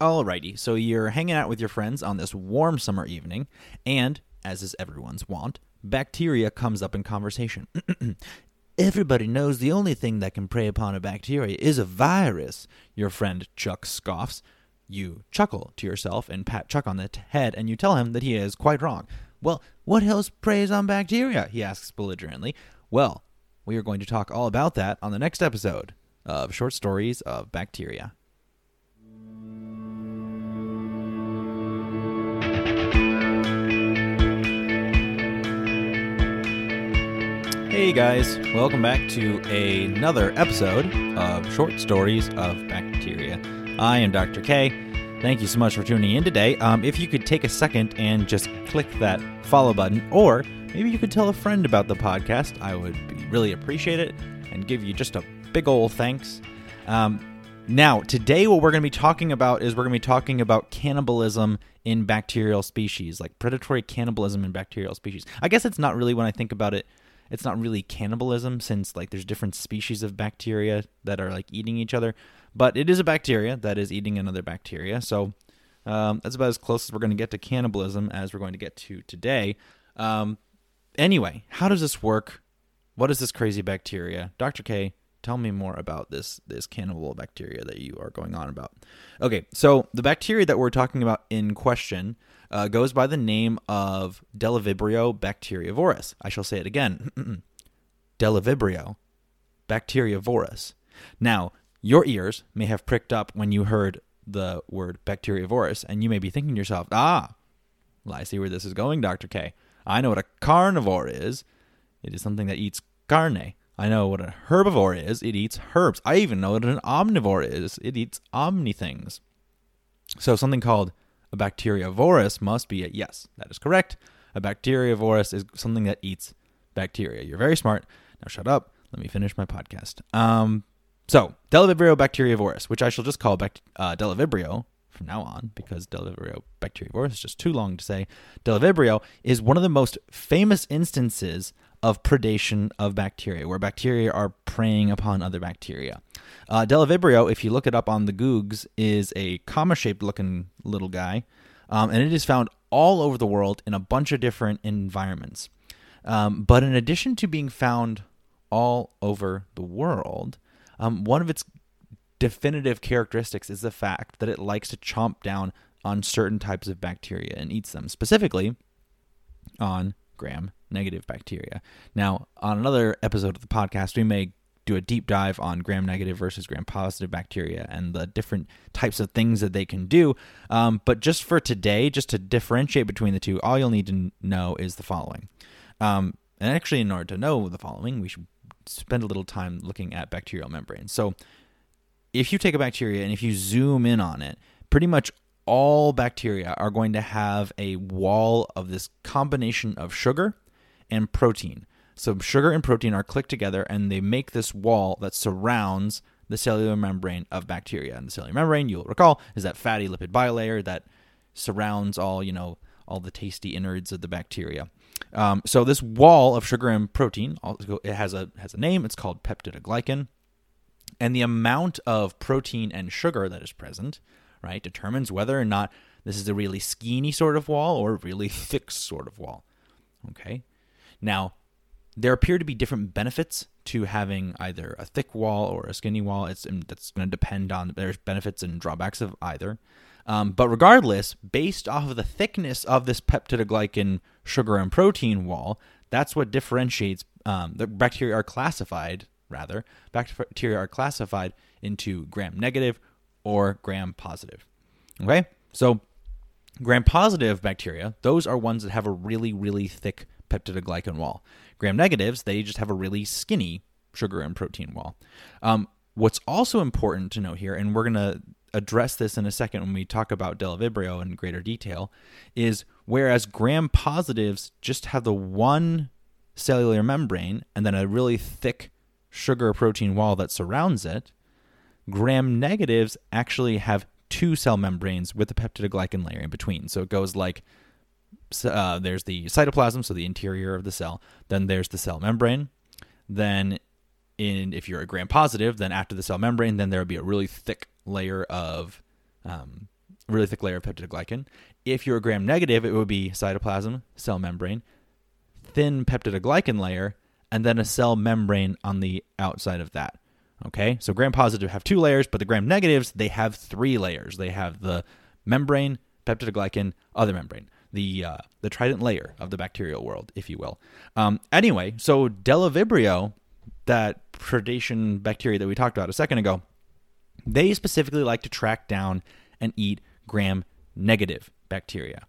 Alrighty, so you're hanging out with your friends on this warm summer evening, and, as is everyone's wont, bacteria comes up in conversation. Everybody knows the only thing that can prey upon a bacteria is a virus, your friend Chuck scoffs. You chuckle to yourself and pat Chuck on the head, and you tell him that he is quite wrong. Well, what else preys on bacteria? he asks belligerently. Well, we are going to talk all about that on the next episode of Short Stories of Bacteria. Hey guys, welcome back to another episode of Short Stories of Bacteria. I am Dr. K. Thank you so much for tuning in today. Um, if you could take a second and just click that follow button, or maybe you could tell a friend about the podcast, I would really appreciate it and give you just a big ol' thanks. Um, now, today, what we're going to be talking about is we're going to be talking about cannibalism in bacterial species, like predatory cannibalism in bacterial species. I guess it's not really when I think about it it's not really cannibalism since like there's different species of bacteria that are like eating each other but it is a bacteria that is eating another bacteria. So um, that's about as close as we're going to get to cannibalism as we're going to get to today. Um, anyway how does this work? What is this crazy bacteria? Dr k tell me more about this this cannibal bacteria that you are going on about. Okay so the bacteria that we're talking about in question uh, goes by the name of Bdellovibrio bacteriovorus. I shall say it again Bdellovibrio bacteriovorus. Now, your ears may have pricked up when you heard the word bacteriovorus, and you may be thinking to yourself, ah, well, I see where this is going, Dr. K. I know what a carnivore is. It is something that eats carne. I know what a herbivore is. It eats herbs. I even know what an omnivore is. It eats omni things. So something called a bacteriovorus must be a yes, that is correct. A bacteriovorus is something that eats bacteria. You're very smart. Now shut up. Let me finish my podcast. Um, so, Bdellovibrio bacteriovorus, which I shall just call bact- uh, Bdellovibrio from now on because Bdellovibrio bacteriovorus is just too long to say. Bdellovibrio is one of the most famous instances of predation of bacteria, where bacteria are preying upon other bacteria. Uh, Bdellovibrio, if you look it up on the Googs, is a comma shaped looking little guy, um, and it is found all over the world in a bunch of different environments. Um, but in addition to being found all over the world, um, one of its definitive characteristics is the fact that it likes to chomp down on certain types of bacteria and eats them, specifically on gram negative bacteria. Now, on another episode of the podcast, we may do a deep dive on gram negative versus gram positive bacteria and the different types of things that they can do. Um, but just for today, just to differentiate between the two, all you'll need to know is the following. Um, and actually, in order to know the following, we should spend a little time looking at bacterial membranes. So, if you take a bacteria and if you zoom in on it, pretty much all bacteria are going to have a wall of this combination of sugar and protein. So sugar and protein are clicked together and they make this wall that surrounds the cellular membrane of bacteria. And the cellular membrane, you'll recall, is that fatty lipid bilayer that surrounds all, you know, all the tasty innards of the bacteria. Um, so this wall of sugar and protein, it has a has a name. It's called peptidoglycan, and the amount of protein and sugar that is present, right, determines whether or not this is a really skinny sort of wall or a really thick sort of wall. Okay, now there appear to be different benefits to having either a thick wall or a skinny wall. It's that's going to depend on there's benefits and drawbacks of either. Um, but regardless, based off of the thickness of this peptidoglycan sugar and protein wall, that's what differentiates um, the bacteria are classified rather bacteria are classified into gram negative or gram positive. Okay, so gram positive bacteria, those are ones that have a really really thick peptidoglycan wall. Gram negatives, they just have a really skinny sugar and protein wall. Um, what's also important to note here, and we're going to address this in a second when we talk about Bdellovibrio in greater detail, is whereas gram positives just have the one cellular membrane and then a really thick sugar protein wall that surrounds it, gram negatives actually have two cell membranes with the peptidoglycan layer in between. So it goes like uh, there's the cytoplasm, so the interior of the cell. Then there's the cell membrane. Then, in if you're a gram positive, then after the cell membrane, then there would be a really thick layer of um, really thick layer of peptidoglycan. If you're a gram negative, it would be cytoplasm, cell membrane, thin peptidoglycan layer, and then a cell membrane on the outside of that. Okay, so gram positive have two layers, but the gram negatives they have three layers. They have the membrane, peptidoglycan, other membrane, the uh, the trident layer of the bacterial world, if you will. Um, anyway, so Bdellovibrio, that predation bacteria that we talked about a second ago, they specifically like to track down and eat gram negative bacteria.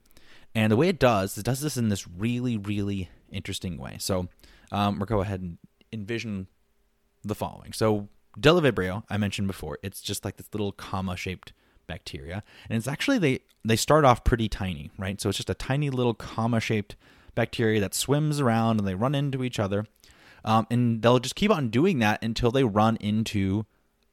And the way it does, it does this in this really, really interesting way. So um, we'll go ahead and envision the following. So Bdellovibrio, I mentioned before, it's just like this little comma shaped bacteria. And it's actually they they start off pretty tiny, right? So it's just a tiny little comma shaped bacteria that swims around and they run into each other. Um, and they'll just keep on doing that until they run into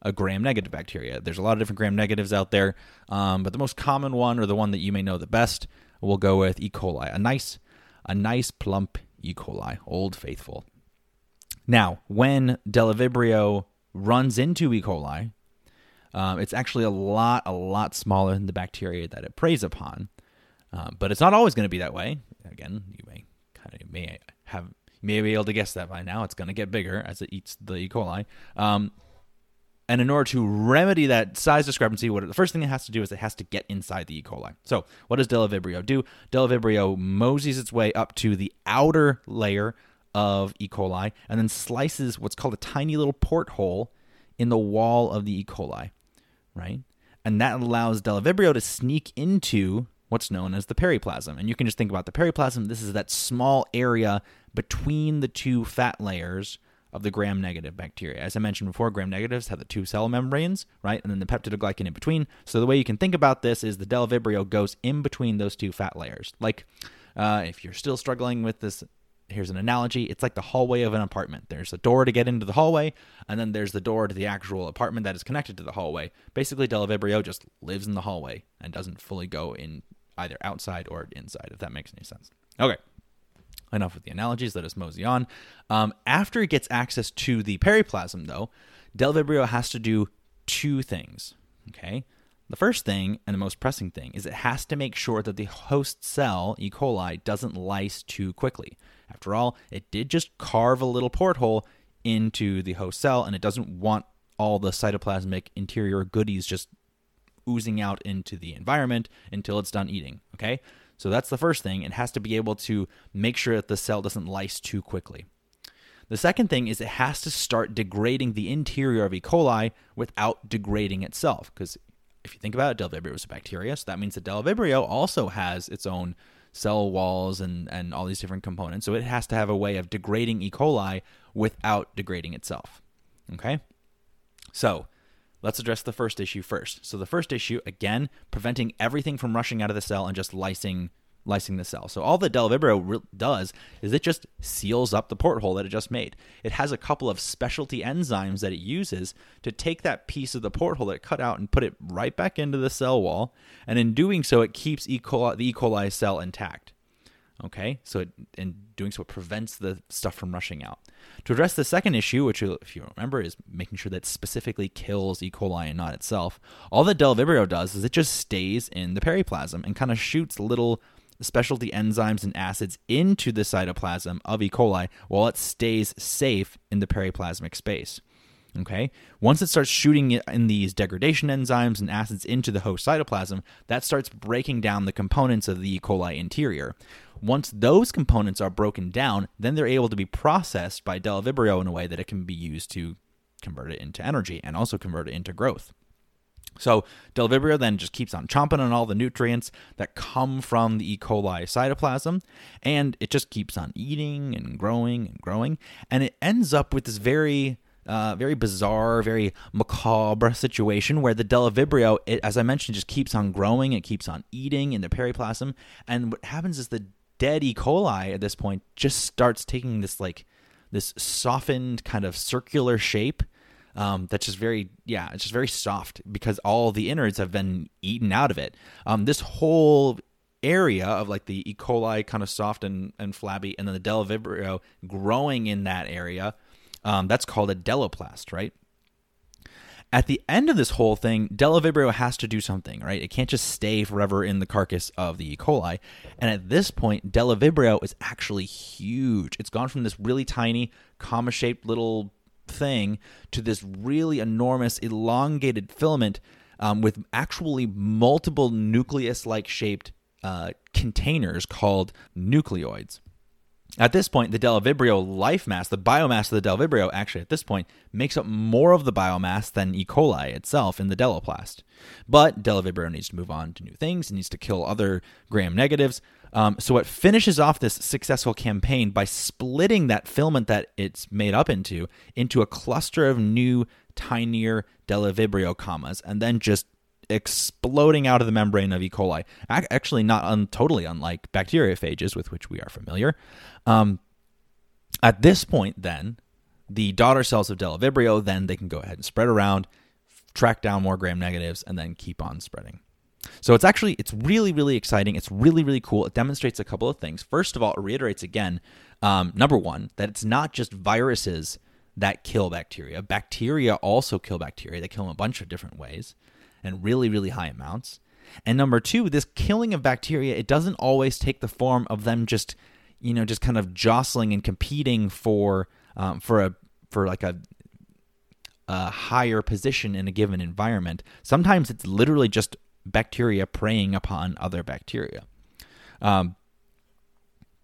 a gram negative bacteria. There's a lot of different gram negatives out there, um, but the most common one, or the one that you may know the best, we'll go with E. coli. A nice, a nice plump E. coli, old faithful. Now, when Bdellovibrio runs into E. coli, um, it's actually a lot, a lot smaller than the bacteria that it preys upon. Um, but it's not always going to be that way. Again, you may kind of may have may be able to guess that by now. It's going to get bigger as it eats the E. coli. Um, and in order to remedy that size discrepancy, what the first thing it has to do is it has to get inside the E. coli. So, what does Bdellovibrio do? Bdellovibrio moseys its way up to the outer layer of E. coli and then slices what's called a tiny little porthole in the wall of the E. coli, right? And that allows Bdellovibrio to sneak into what's known as the periplasm. And you can just think about the periplasm. This is that small area between the two fat layers of the gram negative bacteria. As I mentioned before, gram negatives have the two cell membranes, right? And then the peptidoglycan in between. So the way you can think about this is the Bdellovibrio goes in between those two fat layers. Like uh, if you're still struggling with this, here's an analogy. It's like the hallway of an apartment. There's a door to get into the hallway, and then there's the door to the actual apartment that is connected to the hallway. Basically, Bdellovibrio just lives in the hallway and doesn't fully go in either outside or inside, if that makes any sense. Okay enough with the analogies. Let us mosey on. Um, after it gets access to the periplasm, though, Bdellovibrio has to do two things. Okay. The first thing and the most pressing thing is it has to make sure that the host cell, E. coli, doesn't lyse too quickly. After all, it did just carve a little porthole into the host cell, and it doesn't want all the cytoplasmic interior goodies just oozing out into the environment until it's done eating. Okay? So that's the first thing. It has to be able to make sure that the cell doesn't lyse too quickly. The second thing is it has to start degrading the interior of E. coli without degrading itself. Because if you think about it, Bdellovibrio is a bacteria, so that means that Bdellovibrio also has its own cell walls and, and all these different components. So it has to have a way of degrading E. coli without degrading itself. Okay? So Let's address the first issue first. So the first issue, again, preventing everything from rushing out of the cell and just lysing lysing the cell. So all that Bdellovibrio re- does is it just seals up the porthole that it just made. It has a couple of specialty enzymes that it uses to take that piece of the porthole that it cut out and put it right back into the cell wall, and in doing so, it keeps E. coli, the E. coli cell intact. Okay, so it, in doing so, it prevents the stuff from rushing out. To address the second issue, which, if you remember, is making sure that specifically kills E. coli and not itself, all that Bdellovibrio does is it just stays in the periplasm and kind of shoots little specialty enzymes and acids into the cytoplasm of E. coli while it stays safe in the periplasmic space. Okay. Once it starts shooting in these degradation enzymes and acids into the host cytoplasm, that starts breaking down the components of the E. coli interior. Once those components are broken down, then they're able to be processed by Bdellovibrio in a way that it can be used to convert it into energy and also convert it into growth. So Bdellovibrio then just keeps on chomping on all the nutrients that come from the E. coli cytoplasm, and it just keeps on eating and growing and growing, and it ends up with this very uh, very bizarre, very macabre situation where the Bdellovibrio, it, as I mentioned, just keeps on growing. It keeps on eating in the periplasm. And what happens is the dead E. coli at this point just starts taking this like this softened kind of circular shape um, that's just very yeah it's just very soft because all the innards have been eaten out of it um, this whole area of like the E. coli kind of soft and, and flabby and then the Bdellovibrio growing in that area um, that's called a bdelloplast right At the end of this whole thing, Bdellovibrio has to do something, right? It can't just stay forever in the carcass of the E. coli. And at this point, Bdellovibrio is actually huge. It's gone from this really tiny, comma shaped little thing to this really enormous, elongated filament um, with actually multiple nucleus like shaped uh, containers called nucleoids. At this point, the Bdellovibrio life mass, the biomass of the Bdellovibrio, actually at this point, makes up more of the biomass than E. coli itself in the Bdelloplast. But Bdellovibrio needs to move on to new things, it needs to kill other gram negatives. Um, so it finishes off this successful campaign by splitting that filament that it's made up into into a cluster of new, tinier Bdellovibrio commas, and then just exploding out of the membrane of E. coli. Actually, not un- totally unlike bacteriophages with which we are familiar. Um, at this point, then, the daughter cells of Bdellovibrio, then they can go ahead and spread around, track down more gram negatives, and then keep on spreading. So it's actually it's really really exciting. It's really really cool. It demonstrates a couple of things. First of all, it reiterates again, um, number one, that it's not just viruses that kill bacteria. Bacteria also kill bacteria. They kill them a bunch of different ways and really, really high amounts. And number two, this killing of bacteria, it doesn't always take the form of them just, you know, just kind of jostling and competing for um, for a for like a a higher position in a given environment. Sometimes it's literally just bacteria preying upon other bacteria. Um,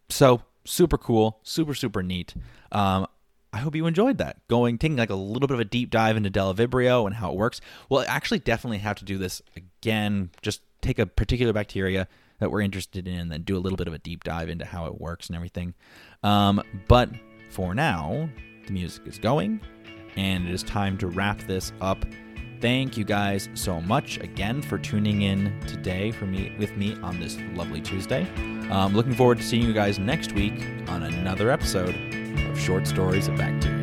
so super cool, super super neat. Um, I hope you enjoyed that. Going, taking like a little bit of a deep dive into Bdellovibrio and how it works. We'll actually definitely have to do this again. Just take a particular bacteria that we're interested in, and then do a little bit of a deep dive into how it works and everything. Um, but for now, the music is going, and it is time to wrap this up. Thank you guys so much again for tuning in today for me with me on this lovely Tuesday. Um, looking forward to seeing you guys next week on another episode of Short Stories of Bacteria.